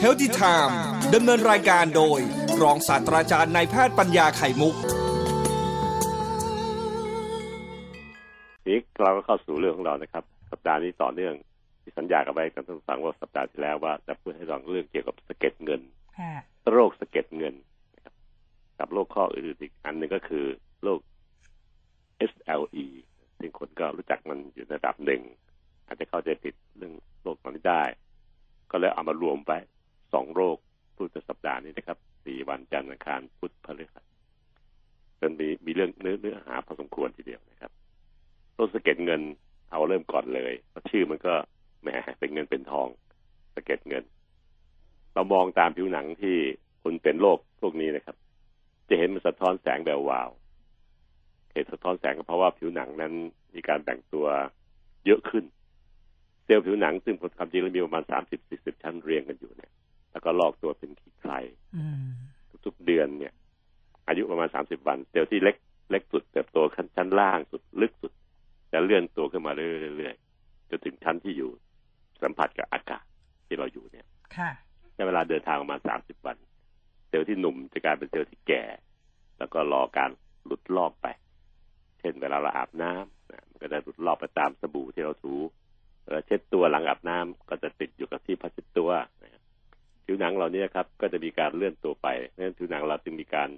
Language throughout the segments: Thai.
เฮลติไทม์ดำเนินรายการโดย รองศาสตราจารย์นายแพทย์ปัญญาไข่มุกนี้เราก็เข้าสู่เรื่องของเรานะครับ สัปดาห์นี้ต่อเนื่องที่สัญญากับไว้กับท่านฟังว่าสัปดาห์ที่แล้วว่าจะพูดให้ฟังเรื่องเกี่ยวกับสะเก็ดเงินโรคสะเก็ดเงินกับโรคข้ออื่นอีกอันหนึ่งก็คือโรค SLE ซึ่งคนก็รู้จักมันอยู่ในระดับหนึ่ง อาจจะเข้าใจผิดเรื่องโรคนี้ได้ ก็เลยเอามารวมไปสองโรคพูดในสัปดาห์นี้นะครับสี่วันจันทร์อังคารพุธพฤหัสจนมีมีเรื่องเนื้อเนื้อหาพอสมควรทีเดียวนะครับโรคสะเก็ดเงินเอาเริ่มก่อนเลยเพราะชื่อมันก็แหมเป็นเงินเป็นทองสะเก็ดเงิน เรามองตามผิวหนังที่คนเป็นโรคพวกนี้นะครับ จะเห็นมันสะท้อนแสงแวววาวเหตุสะท้อนแสงก็เพราะว่าผิวหนังนั้นมีการแบ่งตัวเยอะขึ้น เซลล์ผิวหนังซึ่งความจริงแล้วมีประมาณสามสิบสี่สิบชั้นเรียงกันอยู่เนี่ย แล้วก็ลอกตัวเป็นขี้ใครทุกๆเดือนเนี่ย อายุประมาณสามสิบวัน เซลล์ที่เล็กเล็กสุดเติบโตขั้นชั้นล่างสุดลึกสุดจะเลื่อนตัวขึ้นมาเรื่อยๆจนถึงชั้นที่อยู่สัมผัสกับอากาศที่เราอยู่เนี่ยค่ะใช้เวลาเดินทางประมาณสามสิบวัน เซลล์ที่หนุ่มจะกลายเป็นเซลล์ที่แก่ แล้วก็รอการหลุดลอกไป เช่นเวลาเราอาบน้ำมันก็จะหลุดลอกไปตามสบู่ที่เราถู เช็ดตัวหลังอาบน้ำก็จะติดอยู่กับที่พัชตัวผิวหนังเราเนี่ยครับ ก็จะมีการเลื่อนตัวไปเพราะฉะนั้นผิวหนังเราจึงมีการ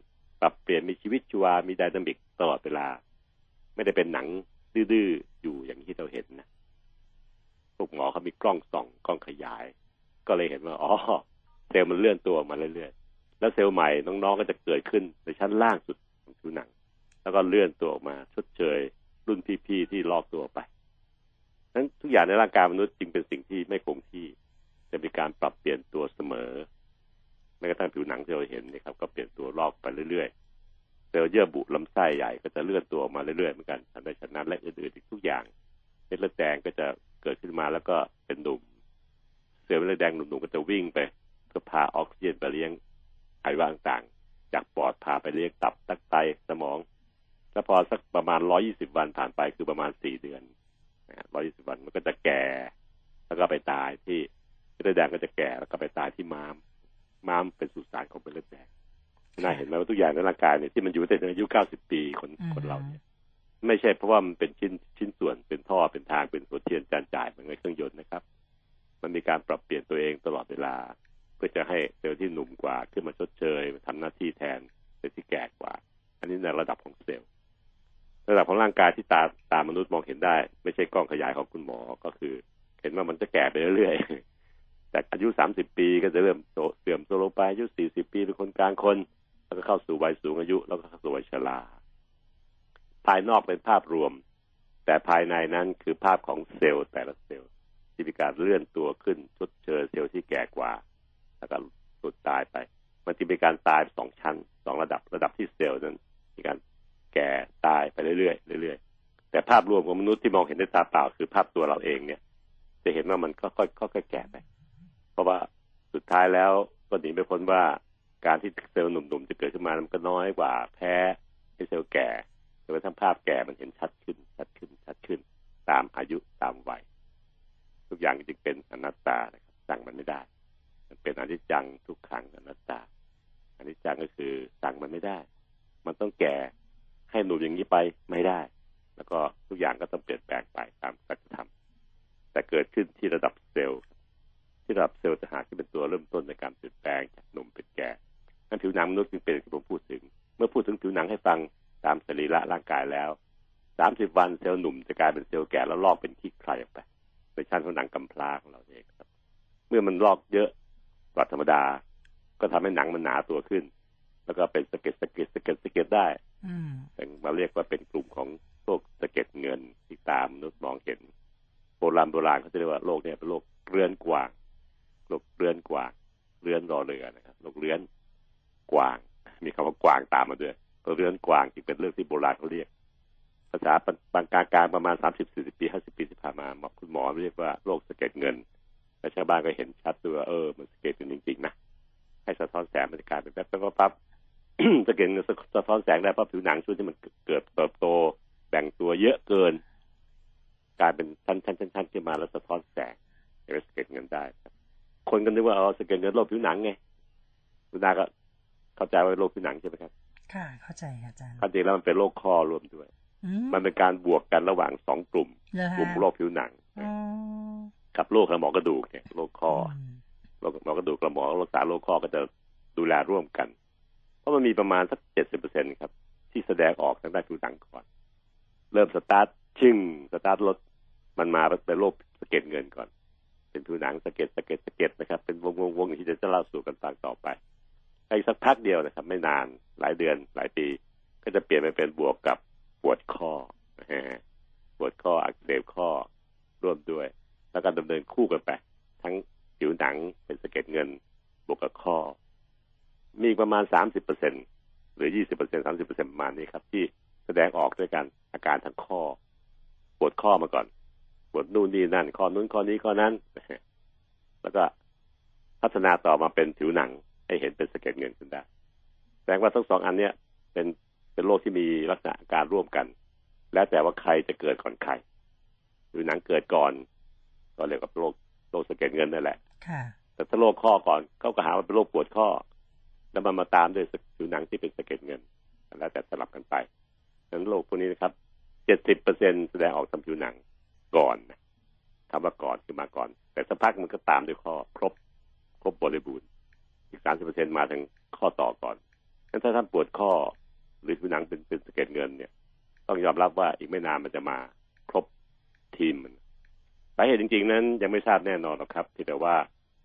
ปรับเปลี่ยนมีชีวิตชีวามีไดนามิกตลอดเวลา ไม่ได้เป็นหนังดื้อๆอยู่อย่างที่เราเห็นนะพวกหมอเขามีกล้องส่องกล้องขยาย ก็เลยเห็นว่าอ๋อเซลล์มันเลื่อนตัวมาเรื่อยๆแล้วเซลล์ใหม่น้องๆก็จะเกิดขึ้นในชั้นล่างสุดของผิวหนัง แล้วก็เลื่อนตัวออกมาชดเชย รุ่นพี่ๆที่ลอกตัวไป นั้นทุกอย่างในร่างกายมนุษย์จึงเป็นสิ่งที่ไม่คงที่จะมีการปรับเปลี่ยนตัวเสมอแม้กระทั่งผิวหนังที่เราเห็นนะครับ ก็เปลี่ยนตัวลอกไปเรื่อยๆเซลล์เยื่อบุลำไส้ใหญ่ก็จะเลื่อนตัวออกมาเรื่อยๆเหมือนกันทำให้ฉะนั้นและอื่นๆทุกอย่างเม็ดเลือดแดงก็จะเกิดขึ้นมาแล้วก็เป็นหนุ่มเซลล์เลือดแดงหนุ่มๆก็จะวิ่งไปเพื่อพาออกซิเจนไปเลี้ยงไขว่างต่างจากปอดพาไปเลี้ยงตับตักไตสมองแล้วพอสักประมาณร้อยี่สิบวันผ่านไปคือประมาณสี่เดือน ร้อยี่สิบวันมันก็จะแก่ แล้วก็ไปตายที่เลือดแดงก็จะแก่แล้วก็ไปตายที่ม้าม ม้ามเป็นสุสานของเป็นเลือดแดงน่าเห็นไหมว่าทุกอย่างในร่างกายเนี่ยที่มันอยู่แต่อายุเก้าสิบปีคนคนเราเนี่ย ไม่ใช่เพราะว่ามันเป็นชิ้นชิ้นส่วนเป็นท่อเป็นทางเป็นหัวเทียนจานจ่ายมันไม่เครื่องยนต์นะครับ มันมีการปรับเปลี่ยนตัวเองตลอดเวลา เพื่อจะให้เซลล์ที่หนุ่มกว่า ขึ้นมาชดเชยทำหน้าที่แทนเซลล์ที่แก่กว่า อันนี้ในระดับของเซลล์ ระดับของร่างกายที่ตาตามนุษย์มองเห็นได้ ไม่ใช่กล้องขยายของคุณหมอก็คือ เห็นว่ามันจะแก่ไปเรื่อยๆแต่อายุสามสิบปีก็จะเริ่มเสื่อมโทรมลงไปอายุสี่สิบปีเป็นคนกลางคน แล้วก็เข้าสู่วัยสูงอายุ แล้วก็เข้าสู่วัยชราภายนอกเป็นภาพรวม แต่ภายในนั้นคือภาพของเซลล์แต่ละเซลล์ที่มีการเลื่อนตัวขึ้นชดเชยเซลล์ที่แก่กว่า แล้วก็สุดตายไป มันจะมีการตายสองชั้นสองระดับระดับที่เซลล์นั้นมีการ แก่ตายไปเรื่อยๆเรื่อยๆแต่ภาพรวมของมนุษย์ที่มองเห็นด้วยตาเปล่าคือภาพตัวเราเองเนี่ย จะเห็นว่ามันค่อยๆค่อยๆแก่ไป เพราะว่าสุดท้ายแล้วก็หนีไม่พ้นว่าการที่เซลล์หนุ่มๆจะเกิดขึ้นมามันก็น้อยกว่าแพ้ที่เซลล์แก่จนกระทั่งภาพแก่มันเห็นชัดขึ้น ชัดขึ้น ชัดขึ้น ตามอายุตามวัยทุกอย่างจึงเป็นอนัตตานะครับสั่งมันไม่ได้ มันเป็นอนิจจังทุกขังอนัตตาอนิจจังก็คือสั่งมันไม่ได้ มันต้องแก่ ให้หนุ่มอย่างนี้ไปไม่ได้ แล้วก็ทุกอย่างก็ต้องเปลี่ยนแปลงไปตามสัจธรรมแต่เกิดขึ้นที่ระดับเซลล์ ที่ระดับเซลล์จะหาที่เป็นตัวเริ่มต้นในการเปลี่ยนแปลงจากหนุ่มเป็นแก่นั่นผิวหนังมนุษย์จึงเป็นที่ผมพูดถึง เมื่อพูดถึงผิวหนังให้ฟังตามสรีระร่างกายแล้วสามสิบวันเซลล์หนุ่มจะกลายเป็นเซลล์แก่แล้วลอกเป็นขี้ใครออกไปในชั้นของหนังกำพร้าของเราเองครับ เมื่อมันลอกเยอะกว่าธรรมดา ก็ทำให้หนังมันหนาตัวขึ้น แล้วก็เป็นสะเก็ดสะเก็ดสะเก็ดสะเก็ดได้ มาเรียกว่าเป็นกลุ่มของโรคสะเก็ดเงินที่ตามนุษย์มองเห็นโบราณโบราณเขาจะเรียกว่าโรคเนี้เป็นโรคเรือนกว่างโรคเรือนกว่างเรือนรอเรือนะครับโรคเรือนกว่าง มีคำว่ากว่างตามมาด้วยเรือนกว่างจึงเป็นเรื่องที่โบราณเขาเรียก ภาษาบางการการประมาณสามสิบสี่สิบปีห้าสิบปีที่ผ่านมาคุณหมอเรียกว่าโรคสะเก็ดเงินแต่ชาวบ้านก็เห็นชัดตัวเออ มันสะเก็ดเงินจริงๆนะให้สะท้อนแสงมันจะกลายเป็นแป๊บๆปั๊บ จะเห็นสะท้อนแสงได้เพราะผิวหนังช่วงที่มันเกิดเติบโตแบ่งตัวเยอะเกิน กลายเป็นชั้นชั้นชั้นชั้นขึ้นมาแล้วสะท้อนแสงคนก็นึกว่าอ๋อสะเก็ดเงินโรคผิวหนังไงคุณนาก็เข้าใจว่าโรคผิวหนังใช่ไหมครับ ค่ะ เข้าใจค่ะอาจารย์ความจริงแล้วมันเป็นโรคข้อรวมด้วยอืมันเป็นการบวกกันระหว่างสองกลุ่มเหรอกลุ่มฮะโรคผิวหนังอ๋อกับโรคสมองกระดูกเนี่ยโรคข้ออมโรคสมองกระดูกกระหมอรักษาโรคข้อก็จะดูแลร่วมกัน เพราะมันมีประมาณสักเจ็ดสิบเปอร์เซ็นครับ ที่แสดงออกทางด้านผิวหนังก่อน เริ่มสตาร์ทชึ่งสตาร์ทรถมันมาเป็นโรคสะเก็ดเงินก่อน เป็นผิวหนังสะเก็ดสะเก็ดสะเก็ดนะครับ เป็นวงวงวงที่จะเล่าสู่กันฟังต่อไปอีกสักพักเดียวนะครับ ไม่นานหลายเดือนหลายปี ก็จะเปลี่ยนไปเป็นบวกกับปวดข้อนะฮะปวดข้ออักเสบข้อร่วมด้วย แล้วก็ดำเนินคู่กันไป ทั้งผิวหนังเป็นสะเก็ดเงินบวกกับข้อ มีอีกประมาณสามสิบเปอร์เซ็นหรือยี่สิบเปอร์เซ็นสามสิบเปอร์เซ็นประมาณนี้ครับ ที่แสดงออกด้วยกันอาการทางข้อ ปวดข้อมาก่อน ปวดนู่นนี่นั่น ข้อนู้นข้อนี้ข้อนั้น แล้วก็พัฒนาต่อมาเป็นผิวหนัง ให้เห็นเป็นสะเก็ดเงินขึ้นได้ แสดงว่าทั้งสองอันเนี้ยเป็นเป็นโรคที่มีลักษณะอาการร่วมกัน แล้วแต่ว่าใครจะเกิดก่อนใครผิวหนังเกิดก่อน ก็เรียกว่าโรคโรคสะเก็ดเงินนั่นแหละค่ะแต่ถ้าโรคข้อก่อนเขาก็หาว่าเป็นโรคปวดข้อ แล้วมันมาตามด้วยผิวหนังที่เป็นสะเก็ดเงิน แล้วแต่สลับกันไปดังนั้นโรคพวกนี้นะครับเจ็ดสิบเปอร์เซ็นแสดงออกทางผิวหนังก่อนนะคำว่าก่อนคือมาก่อน แต่สักพักมันก็ตามด้วยข้อครบครบบริบูรณ์อีกสามสิบเปอร์เซ็นมาทางข้อต่อก่อนงั้นถ้าท่านปวดข้อหรือผิวหนังเป็นเป็นสะเก็ดเงินเนี่ย ต้องยอมรับว่าอีกไม่นานมันจะมาครบทีมมันสาเหตุจริง ๆ นั้นยังไม่ทราบแน่นอนหรอกครับที่แต่ว่า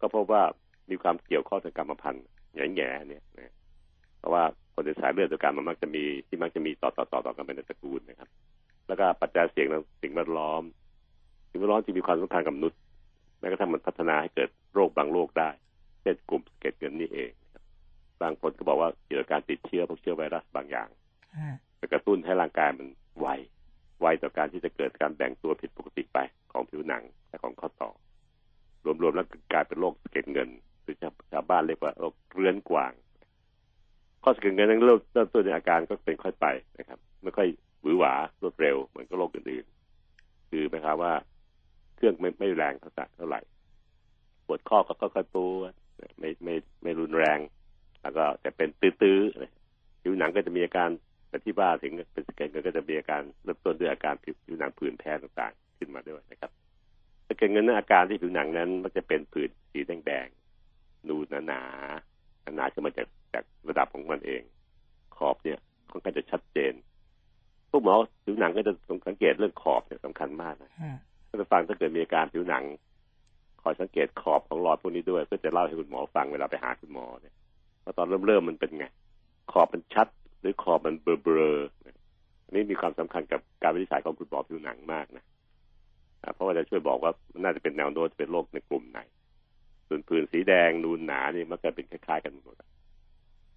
ก็พบว่ามีความเกี่ยวข้องทางกรรมพันธุ์ แง่ๆเนี่ยนะเพราะว่าคนในสายเลือดเดียวกันมันมักจะมีที่มักจะมีต่อต่อต่อต่อกันเป็นในตระกูลนะครับ แล้วก็ปัจจัยเสี่ยงทางสิ่งแวดล้อม สิ่งแวดล้อมที่มีความสำคัญกับมนุษย์แม้กระทั่งมันพัฒนาให้เกิดโรคบางโรคได้เช่นกลุ่มสะเก็ดเงินนี่เองนะครับบางคนก็บอกว่าเกี่ยวกับการติดเชื้อพวกเชื้อไวรัสบางอย่างฮะไปกระตุ้นให้ร่างกายมันไวไวต่อการที่จะเกิดการแบ่งตัวผิดปกติไปของผิวหนังและของข้อต่อ รวมๆแล้วกลายเป็นโรคสะเก็ดเงิน รือชาวบ้านเรียกว่าโรคเรื้อนกวาง ข้อสะเก็ดเงินนั้นเริ่มเริ่มต้นในอาการก็เป็นค่อยไปนะครับ ไม่ค่อยหวือหวารวดเร็วเหมือนกับโรคอื่นๆคือหมายความว่า เครื่องไม่ไม่แรงเท่าเท่าไหร่ปวดข้อก็ค่อยๆปวดไม่ไม่ไม่รุนแรง แล้วก็แต่เป็นตื้อๆผิวหนังก็จะมีอาการแต่ที่ว่าถึงเป็นสะเก็ดเงินก็จะมีอาการเริ่มต้นด้วยอาการผิวหนังผื่นแพ้ต่างๆ ขึ้นมาด้วยนะครับสะเก็ดเงินนั้นอาการที่ผิวหนังนั้นมันจะเป็นผื่นสีแดง นูนหนาๆหนาๆขึ้นมาจากจากระดับของมันเอง ขอบเนี่ยค่อนข้างจะชัดเจน พวกหมอผิวหนังก็จะสังเกตเรื่องขอบเนี่ยสำคัญมากนะฮะถ้าจะฟังถ้าเกิดมีอาการผิวหนัง คอยสังเกตขอบของหลอดพวกนี้ด้วยก็จะเล่าให้คุณหมอฟังเวลาไปหาคุณหมอเนี่ยว่าตอนเริ่มเริ่มๆมันเป็นไง ขอบมันชัด หรือขอบมันเบลอเบลอๆอันนี้มีความสำคัญกับการวินิจฉัยของคุณหมอผิวหนังมากนะอ่าเพราะว่าจะช่วยบอกว่ามันน่าจะเป็นแนวโน้มจะเป็นโรคในกลุ่มไหน ส่วนผื่นสีแดงนูนหนานี่มันก็เป็นคล้ายๆกันหมด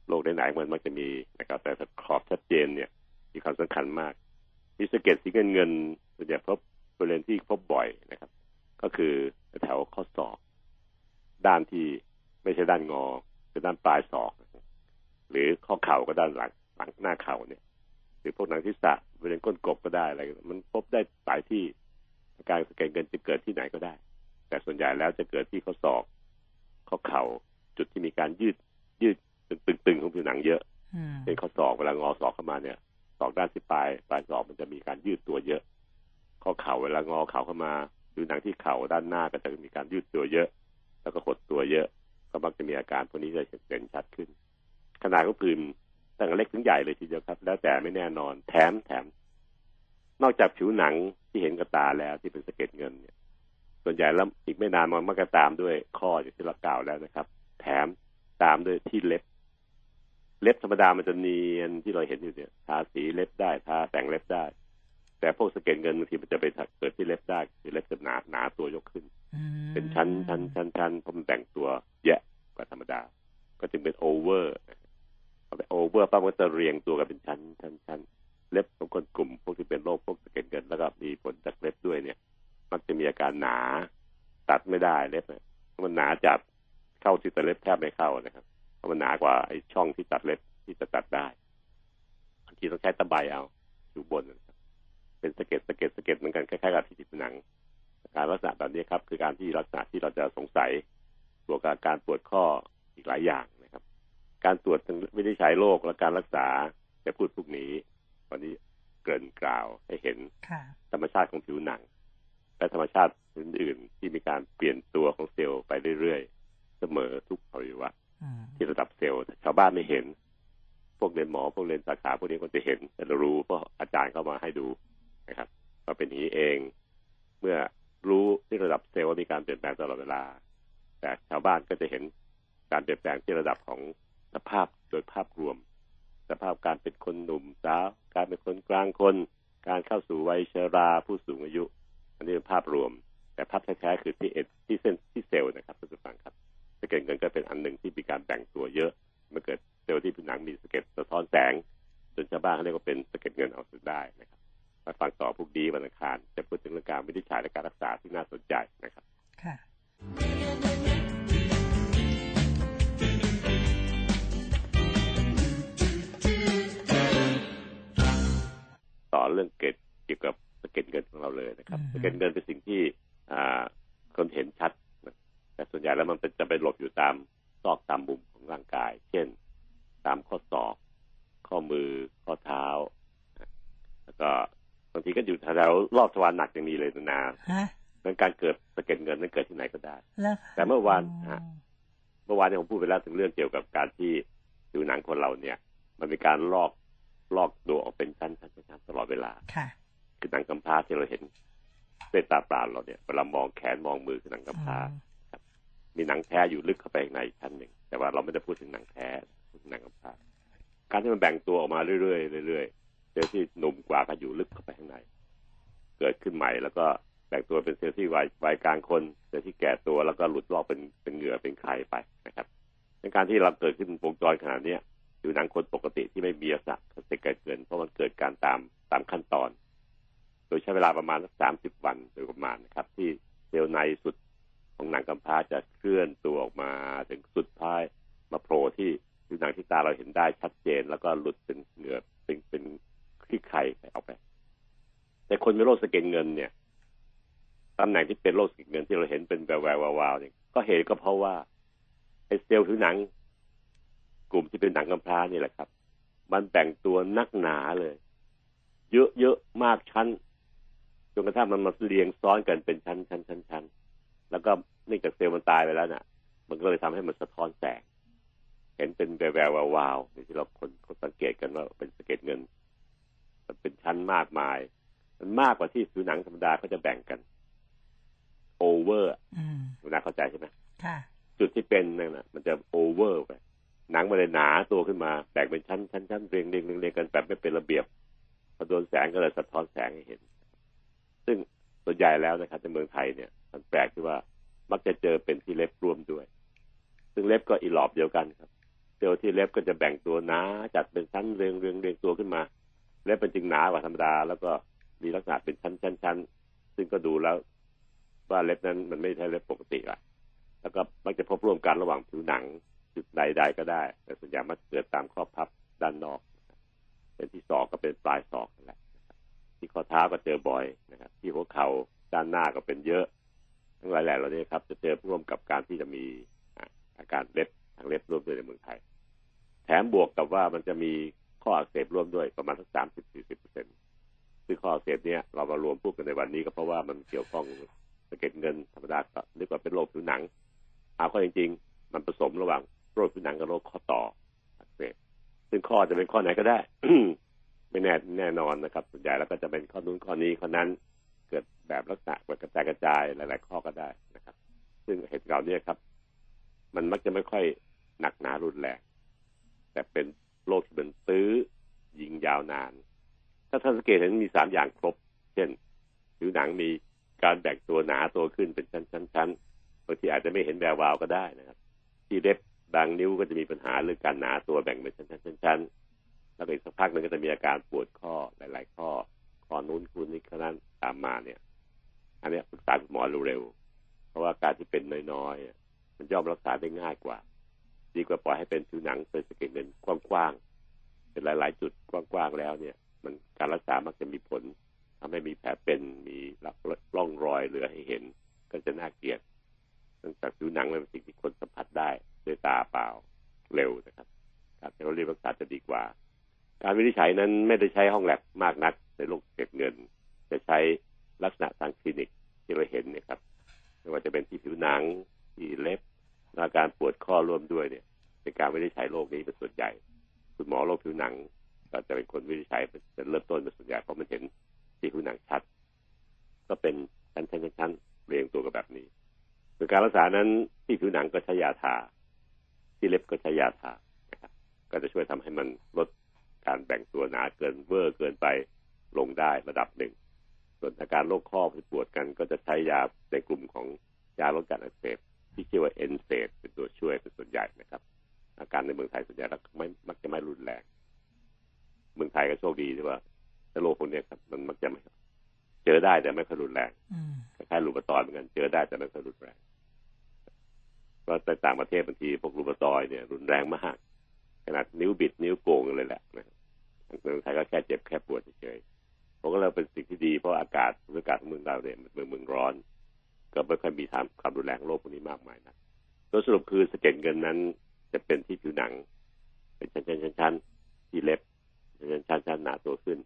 โรคไหนๆมันมักจะมีนะครับ แต่ขอบชัดเจนเนี่ย มีความสำคัญมากมีสะเก็ดสีเงินเงินส่วนใหญ่พบบริเวณที่พบบ่อยนะครับ ก็คือแถวข้อศอก ด้านที่ไม่ใช่ด้านงอคือด้านปลายศอก หรือข้อเข่าก็ด้านหลังหลังหน้าเข่าเนี่ยหรือพวกหนังศีรษะบริเวณก้นกบก็ได้อะไรมันพบได้หลายที่อาการสะเก็ดเงินจะเกิดที่ไหนก็ได้ แต่ส่วนใหญ่แล้วจะเกิดที่ข้อศอก ข้อเข่าจุดที่มีการยืดยืดตึงๆของผิวหนังเยอะอืมเป็นข้อศอกเวลางอศอกเข้ามาเนี่ยศอกด้านที่ปลายปลายศอกมันจะมีการยืดตัวเยอะ ข้อเข่าเวลางอเข่าเข้ามาผิวหนังที่เข่าด้านหน้าก็จะมีการยืดตัวเยอะ แล้วก็หดตัวเยอะ ก็มักจะมีอาการพวกนี้จะเห็นชัดขึ้น ขนาดของผื่นตั้งแต่เล็กถึงใหญ่เลยทีเดียวครับ แล้วแต่ไม่แน่นอนแถมแถมนอกจากผิวหนังที่เห็นกับตาแล้วที่เป็นสะเก็ดเงินเนี่ย ส่วนใหญ่แล้วอีกไม่นานมันมักจะตามด้วยข้ออย่างที่เรากล่าวแล้วนะครับ แถมตามด้วยที่เล็บ เล็บธรรมดามันจะเนียนที่เราเห็นอยู่เนี่ยทาสีเล็บได้ทาแต่งเล็บได้ แต่พวกสะเก็ดเงินบางทีมันจะไปเกิดที่เล็บได้คือเล็บจะหนาหนาตัวยกขึ้นอืมเป็นชั้นชั้นชั้นชั้นเพราะมันแบ่งตัวแยะกว่าธรรมดา ก็จึงเป็นโอเวอร์พอไปโอเวอร์ปั๊บมันก็จะเรียงตัวกันเป็นชั้นชั้นชั้นเล็บของคนกลุ่มพวกที่เป็นโรคพวกสะเก็ดเงินแล้วก็มีผลจากเล็บด้วยเนี่ย มักจะมีอาการหนา ตัดไม่ได้เล็บเนี่ยเพราะมันหนาจัดเข้าที่แต่เล็บแทบไม่เข้านะครับเพราะมันหนากว่าไอ้ช่องที่ตัดเล็บที่จะตัดได้บางทีต้องใช้ตะไบเอาอยู่บนนะครับเป็นสะเก็ดสะเก็ดสะเก็ดเหมือนกันคล้ายๆกับที่ติดผนังการลักษณะแบบนี้ครับ คือการที่ลักษณะที่เราจะสงสัยบวกกับการปวดข้ออีกหลายอย่างนะครับ การตรวจวินิจฉัยโรคและการรักษาจะพูดพวกนี้ วันนี้เกริ่นกล่าวให้เห็นธรรมชาติของผิวหนัง และธรรมชาติอื่นๆที่มีการเปลี่ยนตัวของเซลล์ไปเรื่อยๆ เสมอทุกอวัยวะที่ระดับเซลล์ชาวบ้านไม่เห็น พวกเรียนหมอพวกเรียนสาขาพวกนี้ก็จะเห็นแต่เรารู้เพราะอาจารย์เข้ามาให้ดูนะครับมาเป็นอย่างนี้เอง เมื่อรู้ที่ระดับเซลล์มีการเปลี่ยนแปลงตลอดเวลา แต่ชาวบ้านก็จะเห็นการเปลี่ยนแปลงที่ระดับของสภาพโดยภาพรวม สภาพการเป็นคนหนุ่มสาว การเป็นคนกลางคน การเข้าสู่วัยชราผู้สูงอายุ อันนี้เป็นภาพรวม แต่ภาพแท้ๆคือที่เอที่เส้นที่เซลล์นะครับท่านผู้ฟังครับสะเก็ดเงินก็เป็นอันหนึ่งที่มีการแบ่งตัวเยอะเมื่อเกิดเซลล์ที่ผิวหนังมีสะเก็ดสะท้อนแสงจนชาวบ้านเขาเรียกว่าเป็นสะเก็ดเงินเอาสุดได้นะครับมาฟังต่อพวกดีวันอังคารจะพูดถึงเรื่องการวินิจฉัยและการรักษาที่น่าสนใจนะครับ ค่ะ ต่อเรื่องเกตเกี่ยวกับสะ เก็ดเงินของเราเลยนะครับสะเก็ดเงินเป็นสิ่งที่คนเห็นชัด แต่ส่วนใหญ่แล้วมันจะไปหลบอยู่ตามซอกตามมุมของร่างกาย เช่น ตามข้อศอก ข้อมือ ข้อเท้า แล้วก็บางทีก็อยู่แถวรอบทวารหนักอย่างนี้เลยนาเรื่องการเกิดสะเก็ดเงินนั้นเกิดที่ไหนก็ได้ แต่เมื่อวานเมื่อวานที่ผมพูดไปแล้วถึงเรื่องเกี่ยวกับการที่ผิวหนังคนเราเนี่ย มันมีการลอกลอกตัวออกเป็นชั้นชั้นชั้นตลอดเวลา ค่ะคือหนังกำพร้าที่เราเห็นด้วยตาเปล่าเราเนี่ยเวลามองแขนมองมือคือหนังกำพร้าครับมีหนังแท้อยู่ลึกเข้าไปในชั้นหนึ่ง แต่ว่าเราไม่ได้พูดถึงหนังแท้พูดถึงหนังกำพร้าการที่มันแบ่งตัวออกมาเรื่อยๆเรื่อยๆเซลล์ที่หนุ่มกว่าก็อยู่ลึกเข้าไปข้างใน เกิดขึ้นใหม่แล้วก็แบ่งตัวเป็นเซลล์ที่วัยวัยกลางคนเซลล์ที่แก่ตัวแล้วก็หลุดลอกเป็นเป็นเหงื่อเป็นไข่ไปนะครับในการที่เราเกิดขึ้นวงจรขนาดนี้ผิวหนังคนปกติที่ไม่มีสักจะเกิดเกิน เพราะมันเกิดการตามตามขั้นตอนโดยใช้เวลาประมาณสักสามสิบวันโดยประมาณนะครับ ที่เซลล์ในสุดของหนังกำพร้าจะเคลื่อนตัวออกมาถึงสุดท้ายมาโผล่ที่ผิวหนังที่ตาเราเห็นได้ชัดเจน แล้วก็หลุดเป็นเหงื่อเป็นเป็นขี้ไข่ออกไป แต่คนมีโรคสะเก็ดเงินเนี่ยตำแหน่งที่เป็นโรคสะเก็ดเงินที่เราเห็นเป็นแวววาวๆเนี่ยก็เหตุก็เพราะว่าไอ้เซลล์ผิวหนัง กลุ่มที่เป็นหนังกำพร้านี่แหละครับ มันแบ่งตัวนักหนาเลย เยอะเยอะมากชั้น จนกระทั่งมันมาเรียงซ้อนกันเป็นชั้นชั้นชั้นชั้นแล้วก็เนื่องจากเซลล์มันตายไปแล้วน่ะ มันก็เลยทำให้มันสะท้อนแสง เห็นเป็นแววแวววาวที่เราคนคนสังเกตกันว่าเป็นสะเก็ดเงิน มันเป็นชั้นมากมาย มันมากกว่าที่ผิวหนังธรรมดาเขาจะแบ่งกัน โอเวอร์คุณนาเข้าใจใช่ไหมค่ะจุดที่เป็นนั่นน่ะมันจะโอเวอร์ไปหนังมันเลยหนาตัวขึ้นมาแบ่งเป็นชั้นชั้นชั้นเรียงเรียงเรียงกันแบบไม่เป็นระเบียบพอโดนแสงก็เลยสะท้อนแสงให้เห็น ซึ่งส่วนใหญ่แล้วนะครับในเมืองไทยเนี่ยมันแปลกที่ว่ามักจะเจอเป็นที่เล็บรวมด้วย ซึ่งเล็บก็อีหลอบเดียวกันครับเซลล์ที่เล็บก็จะแบ่งตัวหนาจัดเป็นชั้นเรียงเรียงเรียงตัวขึ้นมา เล็บเป็นจึงหนากว่าธรรมดา แล้วก็มีลักษณะเป็นชั้นชั้นชั้นซึ่งก็ดูแล้ว ว่าเล็บนั้นมันไม่ใช่เล็บปกติละแล้วก็มักจะพบร่วมกันระหว่างผิวหนังจุดใดๆก็ได้ แต่ส่วนใหญ่มันเกิดตามข้อพับด้านนอก เป็นที่ศอกก็เป็นปลายศอกนั่นแหละ ที่ข้อเท้าก็เจอบ่อยนะครับ ที่หัวเข่าด้านหน้าก็เป็นเยอะทั้งหลายแหล่เหล่านี้ครับ จะเจอร่วมกับการที่จะมีอาการเล็บทางเล็บร่วมด้วยในเมืองไทย แถมบวกกับว่ามันจะมีข้ออักเสบร่วมด้วยประมาณสักสามสิบสี่สิบเปอร์เซ็นต์ซึ่งข้ออักเสบเนี้ยเรามารวมพูดกันในวันนี้ก็เพราะว่ามันเกี่ยวข้องสะเก็ดเงินธรรมดาก็เรียกว่าเป็นโรคผิวหนังเอาข้อจริง ๆ มันผสมระหว่างโรคผิวหนังกับโรคข้อต่ออักเสบซึ่งข้อจะเป็นข้อไหนก็ได้ ไม่แน่แน่นอนนะครับส่วนใหญ่แล้วก็จะเป็นข้อนู้นข้อนี้ข้อนั้นเกิดแบบลักษณะกระจายกระจายหลาย ๆ ข้อก็ได้นะครับ ซึ่งเหตุการณ์นี้ครับ มันมักจะไม่ค่อยหนักหนารุนแรงแต่เป็นโรคที่เป็นตื้อยิงยาวนาน ถ้าท่านสังเกตเห็นมีสามอย่างครบ เช่นผิวหนังมีการแบ่งตัวหนาตัวขึ้นเป็นชั้นๆบางทีอาจจะไม่เห็นแวววาวก็ได้นะครับ ที่เล็บบางนิ้วก็จะมีปัญหาเรื่องการหนาตัวแบ่งเป็นชั้นๆๆ แล้วอีกสักพักหนึ่งก็จะมีอาการปวดข้อหลาย ๆ ข้อข้อนู้นคุณนี่ขนั้นตามมาเนี่ย อันนี้ปรึกษาคุณหมอเร็วๆเพราะว่าการที่เป็นน้อยๆมันย่อมรักษาได้ง่ายกว่า ดีกว่าปล่อยให้เป็นผิวหนังเป็นสะเก็ดเงินกว้างๆเป็นหลาย ๆ จุดกว้างๆแล้วเนี่ย มันการรักษามักจะมีผลทำให้มีแผลเป็นมีร่องรอยเหลือให้เห็น ก็จะน่าเกลียดเนื่องจากผิวหนังเป็นสิ่งที่คนสัมผัสได้ด้วยตาเปล่าเร็วนะครับการใช้รีบรักษาจะดีกว่า การวินิจฉัยนั้นไม่ได้ใช้ห้องแลบมากนัก ในโรคเก็บเงิน จะใช้ลักษณะทางคลินิกที่เราเห็นเนี่ยครับไม่ว่าจะเป็นที่ผิวหนังที่เล็บอาการปวดข้อร่วมด้วยเนี่ยเป็นการวินิจฉัยโรคนี้เป็นส่วนใหญ่ คุณหมอโรคผิวหนัง ก็จะเป็นคนวินิจฉัยเป็นเริ่มต้นเป็นส่วนใหญ่เพราะมันเห็นที่ผิวหนังชัด ก็เป็นชั้นชั้นชั้นเรียงตัวกับแบบนี้ส่วนการรักษานั้นที่ผิวหนังก็ใช้ยาทา ที่เล็บก็ใช้ยาทานะครับก็จะช่วยทำให้มันลด การแบ่งตัวหนาเกินเวอร์เกินไปลงได้ระดับหนึ่ง ส่วนอาการโรคข้อที่ปวดกันก็จะใช้ยาในกลุ่มของยาลดการอักเสบที่ชื่อว่าเอนเซดเป็นตัวช่วยเป็นส่วนใหญ่นะครับ อาการในเมืองไทยส่วนใหญ่แล้วไม่มักจะไม่รุนแรง เมืองไทยก็โชคดีที่ว่าโรคพวกนี้ครับ มันมักจะไม่เจอได้แต่ไม่ค่อยรุนแรงคล้ายๆลูกตอยเหมือนกันเจอได้แต่ไม่ค่อยรุนแรงก็ในต่างประเทศบางทีพวกลูกตอยเนี่ย รุนแรงมาก ขนาดนิ้วบิดนิ้วโกงเลยแหละนะเมืองไทยก็แค่เจ็บแค่ปวดเฉยๆผมก็เลยเป็นสิ่งที่ดีเพราะอากาศอากาศของเมืองเราเนี่ยเมืองเมืองร้อน ก็ไม่ค่อยมีทางความรุนแรงโรคพวกนี้มากมายนะโดยสรุปคือสะเก็ดเงินนั้น จะเป็นที่ผิวหนัง เป็นชั้นๆๆที่เล็บชั้นๆชั้นหนาตัวขึ้น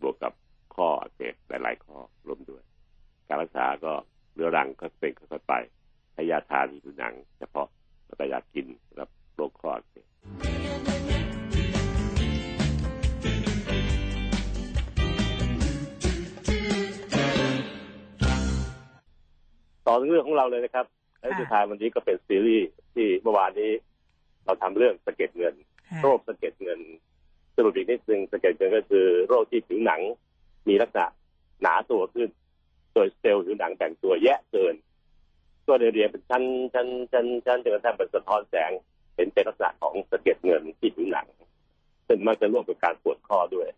บวกกับข้ออักเสบหลาย ๆ ข้อรวมด้วย การรักษาก็เรื้อรังก็เป็นค่อยๆไปให้ยาทาที่ผิวหนัง เฉพาะแล้วก็ยากินรับโรคข้ออักเสบ ต่อเรื่องของเราเลยนะครับและสุดท้ายวันนี้ก็เป็นซีรีส์ที่เมื่อวานนี้ เราทำเรื่องสะเก็ดเงิน โรคสะเก็ดเงินสรุปอีกนิดนึงสะเก็ดเงินก็คือโรคที่ผิวหนัง มีลักษณะหนาตัวขึ้น โดยเซลล์ผิวหนังแบ่งตัวแยะเกินตัวเรียงเป็นชั้นชั้นชั้นชั้นจนกระทั่งเป็นสะท้อนแสง เป็นลักษณะของสะเก็ดเงินที่ผิวหนัง ซึ่งมักจะร่วมกับการปวดข้อด้วย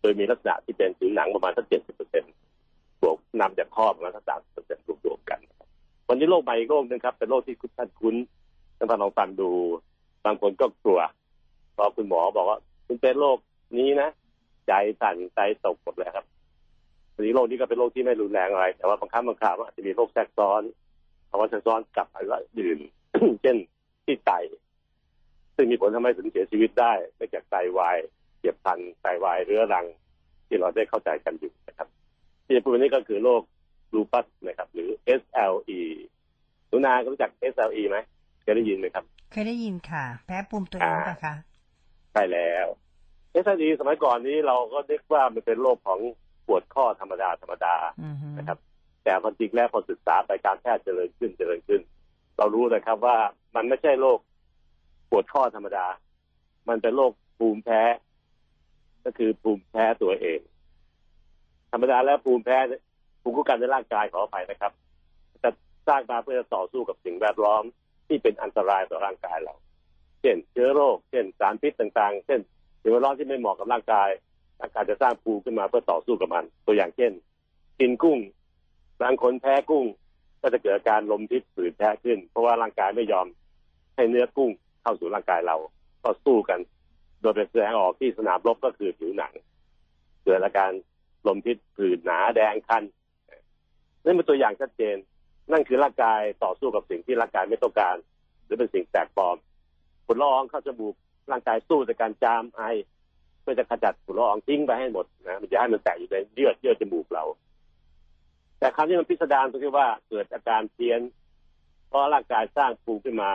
โดยมีลักษณะที่เป็นผิวหนังประมาณสักเจ็ดสิบเปอร์เซ็นต์บวกนำจากข้อประมาณสักสามสิบเปอร์เซ็นต์รวมๆกัน วันนี้โรคใหม่โรคนึงครับ เป็นโรคที่คุณท่านคุ้นท่านลองฟังดูบางคนก็กลัวพอคุณหมอบอกว่าคุณเป็นโรคนี้นะใจสั่นใจตกหมดเลยครับวันนี้โรคนี้ก็เป็นโรคที่ไม่รุนแรงอะไร แต่ว่าบางครั้งบางคราวอาจจะมีโรคแทรกซ้อนภาวะแทรกซ้อนกับอะไรอื่น เช่นที่ไต ซึ่งมีผลทำให้ถึงเสียชีวิตได้เนื่องจากไตวายเจ็บพันไตวายเรื้อรัง ที่เราได้เข้าใจกันอยู่นะครับ ที่จะพูดวันนี้ก็คือโรคลูปัสนะครับ หรือ SLE หนูนารู้จัก SLE ไหมเคยได้ยินไหมครับ เคยได้ยินค่ะ แพ้ปุ่มตัวเองปะคะใช่แล้ว SLE สมัยก่อนนี้เราก็เรียกว่ามันเป็นโรคของปวดข้อธรรมดาธรรมดาอือฮึนะครับ แต่ความจริงแล้วพอศึกษาไปการแพทย์เจริญขึ้นเจริญขึ้น เรารู้นะครับว่ามันไม่ใช่โรคป วดข้อธรรมดา มันเป็นโรคภูมิแพ้ ก็คือภูมิแพ้ตัวเอง ธรรมดาแล้วภูมิแพ้ภูมิคุ้มกันในร่างกายขออภัยนะครับ จะสร้างมาเพื่อต่อสู้กับสิ่งแวดล้อมที่เป็นอันตรายต่อร่างกายเรา เช่น เชื้อโรค เช่น สารพิษต่างๆ เช่นสิ่งแวดล้อมที่ไม่เหมาะกับร่างกายร่างกายจะสร้างภูมิขึ้นมาเพื่อต่อสู้กับมัน ตัวอย่างเช่น กินกุ้งบางคนแพ้กุ้ง ก็จะเกิดอาการลมพิษฝืนแพ้ขึ้น เพราะว่าร่างกายไม่ยอมให้เนื้อกุ้ง เข้าสู่ร่างกายเรา ก็สู้กัน โดยเป็นแสดงออกที่สนามรบก็คือผิวหนัง เกิดอาการลมพิษผื่นหนาแดงคันนั่นเป็นตัวอย่างชัดเจน นั่นคือร่างกายต่อสู้กับสิ่งที่ร่างกายไม่ต้องการ หรือเป็นสิ่งแปลกปลอมฝุ่นละอองเข้าจมูกร่างกายสู้ในการจามไอเพื่อจะขจัดฝุ่นละอองทิ้งไปให้หมดนะมันจะให้มันแตกอยู่ในเยื่อเยื่อจมูกเรา แต่คราวนี้มันพิสดารตรงที่ว่าเกิดอาการเพี้ยน เพราะร่างกายสร้างภูมิขึ้นมา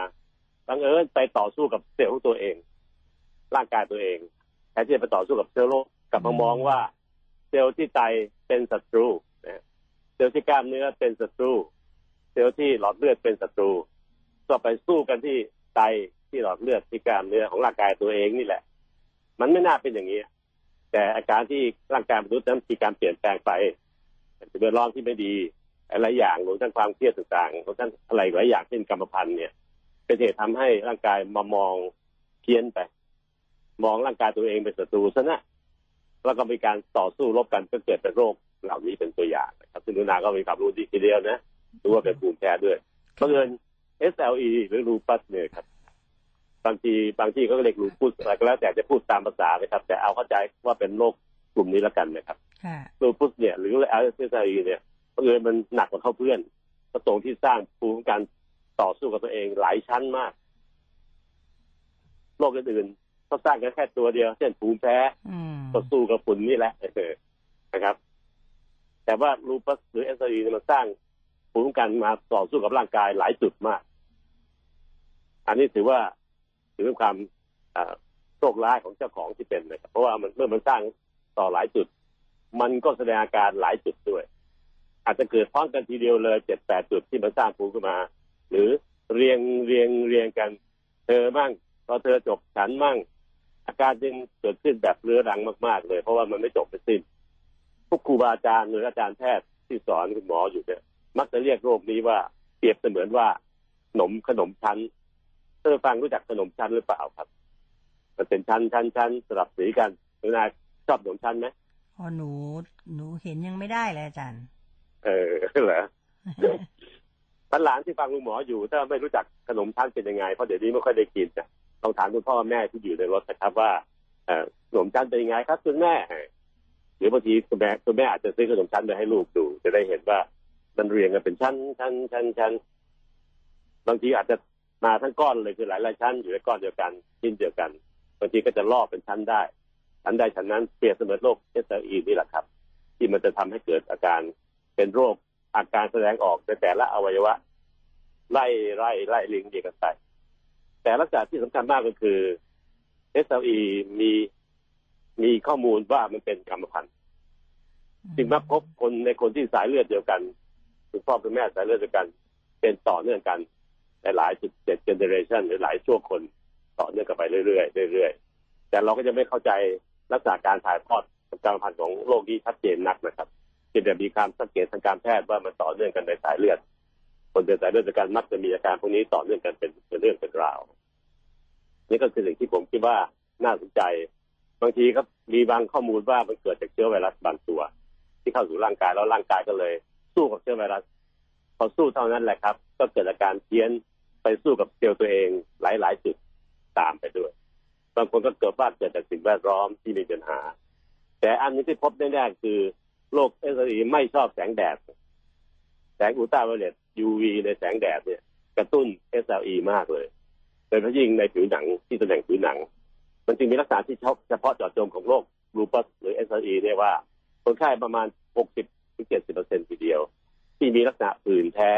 บังเอิญไปต่อสู้กับเซลล์ตัวเอง ร่างกายตัวเองแทนที่จะไปต่อสู้กับเซลล์โรคกลับมามองว่า เซลล์ที่ไตเป็นศัตรูนะเซลล์ที่กล้ามเนื้อเป็นศัตรู เซลล์ที่หลอดเลือดเป็นศัตรู ก็ไปสู้กันที่ไตที่หลอดเลือดที่กล้ามเนื้อของร่างกายตัวเองนี่แหละ มันไม่น่าเป็นอย่างนี้แต่อาการที่ร่างกายมนุษย์นั้นมีการเปลี่ยนแปลงไปเป็นเรื่องร้อนที่ไม่ดีหลายอย่างรวมทั้งความเครียดต่างๆรวมทั้งอะไรหลายอย่างเช่นกรรมพันธุ์เนี่ย เป็นเหตุทำให้ร่างกายมามองเพี้ยนไป มองร่างกายตัวเองเป็นศัตรูซะนะแล้วก็มีการต่อสู้รบกันก็เกิดเป็นโรคเหล่านี้เป็นตัวอย่างนะครับซึ่งนุนาก็มีความรู้ดีทีเดียวนะรู้ว่าเป็นภูมิแพ้ด้วยเพราะเอิญ SLE หรือลูปัสเนี่ยครับบางทีบางที่เขาก็เรียกลูปัสอะไรก็แล้วแต่จะพูดตามภาษานะครับ แต่เอาเข้าใจว่าเป็นโรคกลุ่มนี้แล้วกันนะครับค่ะลูปัสเนี่ย หรือ SLE เนี่ยเพราะเอิญมันหนักกว่าเขาเพื่อนก็ตรงที่สร้างภูมิคุ้มกัน ต่อสู้กับตัวเองหลายชั้นมากโรคอื่นๆเขาสร้างกันแค่ตัวเดียว เช่นภูมิแพ้อืมก็สู้กับฝุ่นนี่แหละเออนะครับ แต่ว่าลูปัสหรือเอสซีมันสร้างภูมิคุ้มกันมาต่อสู้กับร่างกายหลายจุดมาก อันนี้ถือว่าถือเป็นความอ่าโชคร้ายของเจ้าของที่เป็นนะครับเพราะว่ามันเมื่อมันสร้างต่อหลายจุด มันก็แสดงอาการหลายจุดด้วย อาจจะเกิดพร้อมกันทีเดียวเลยเจ็ดแปดจุดที่มันสร้างภูมิขึ้นมา หรือเรียงเรียงเรียงกัน เธอมั่งพอเธอจบฉันมั่ง อาการจึงเกิดขึ้นแบบเรื้อรังมากๆ เลย เพราะว่ามันไม่จบไม่สิ้นพวกครูบาอาจารย์หรืออาจารย์แพทย์ที่สอนคุณหมออยู่เนี่ยมักจะเรียกโรคนี้ว่าเปรียบเสมือนว่าขนมขนมชั้นเธอฟังรู้จักขนมชั้นหรือเปล่าครับ มันเป็นชั้นชั้นชั้นสลับสีกันหนูนายชอบขนมชั้นไหมอ๋อหนู หนูเห็นยังไม่ได้เลยอาจารย์ เออเหรอ ท่านหลานที่ฟังคุณหมออยู่ถ้าไม่รู้จักขนมชั้นเป็นยังไงเพราะเดี๋ยวนี้ไม่ค่อยได้กินนะต้องถามคุณพ่อแม่ที่อยู่ในรถนะครับว่าขนมชั้นเป็นยังไงครับคุณแม่หรือบางทีคุณแม่คุณแม่อาจจะซื้อขนมชั้นไปให้ลูกดู จะได้เห็นว่ามันเรียงกันเป็นชั้นชั้นชั้นชั้นบางทีอาจจะมาทั้งก้อนเลยคือหลายหลายชั้นอยู่ในก้อนเดียวกันชิ้นเดียวกันบางทีก็จะลอกเป็นชั้นได้ชั้นใดชั้นนั้นเปรียบเสมือนโรคเอสเอีนี่แหละครับ ที่มันจะทำให้เกิดอาการเป็นโรค อาการแสดงออกในแต่ละอวัยวะ ไล่ไล่ไล่ลิงเดียกันไปแต่ลักษณะที่สำคัญมากก็คือ SLE มีมีข้อมูลว่ามันเป็นกรรมพันธุ์จึงมาพบคนในคนที่สายเลือดเดียวกันคุณพ่อคุณแม่สายเลือดเดียวกัน เป็นต่อเนื่องกันในหลายจุดเจ็ดเจเนเรชันหรือหลายชั่วคนต่อเนื่องกันไปเรื่อยๆเรื่อยๆแต่เราก็จะไม่เข้าใจลักษณะการถ่ายทอดกรรมพันธุ์ของโรคนี้ชัดเจนนักนะครับ เพียงแต่มีการสังเกตทางการแพทย์ว่ามันต่อเนื่องกันในสายเลือด คนเป็นสายเลือดเดียวกันมักจะมีอาการพวกนี้ต่อเนื่องกันเป็นเป็นเรื่องเป็นราว นี่ก็คือสิ่งที่ผมคิดว่าน่าสนใจ บางทีครับมีบางข้อมูลว่ามันเกิดจากเชื้อไวรัสบางตัว ที่เข้าสู่ร่างกายแล้วร่างกายก็เลย สู้กับเชื้อไวรัสพอสู้เท่านั้นแหละครับ ก็เกิดอาการเพี้ยนไปสู้กับเซลล์ตัวเองหลาย ๆ จุดตามไปด้วยบางคนก็เกิดว่าเกิดจากสิ่งแวดล้อมที่มีปัญหา แต่อันนี้ที่พบแน่ๆคือ โรค SLE ไม่ชอบแสงแดด แสงอัลตราไวโอเลต UV ในแสงแดดเนี่ย กระตุ้น SLE มากเลยโดยเฉพาะยิ่งในผิวหนังที่ตำแหน่งผิวหนัง มันจึงมีลักษณะที่เฉพาะเจาะจงของโรคลูปัสหรือ SLE เนี่ยว่าคนไข้ประมาณ 60ถึง70เปอร์เซ็นต์ทีเดียว ที่มีลักษณะผื่นแพ้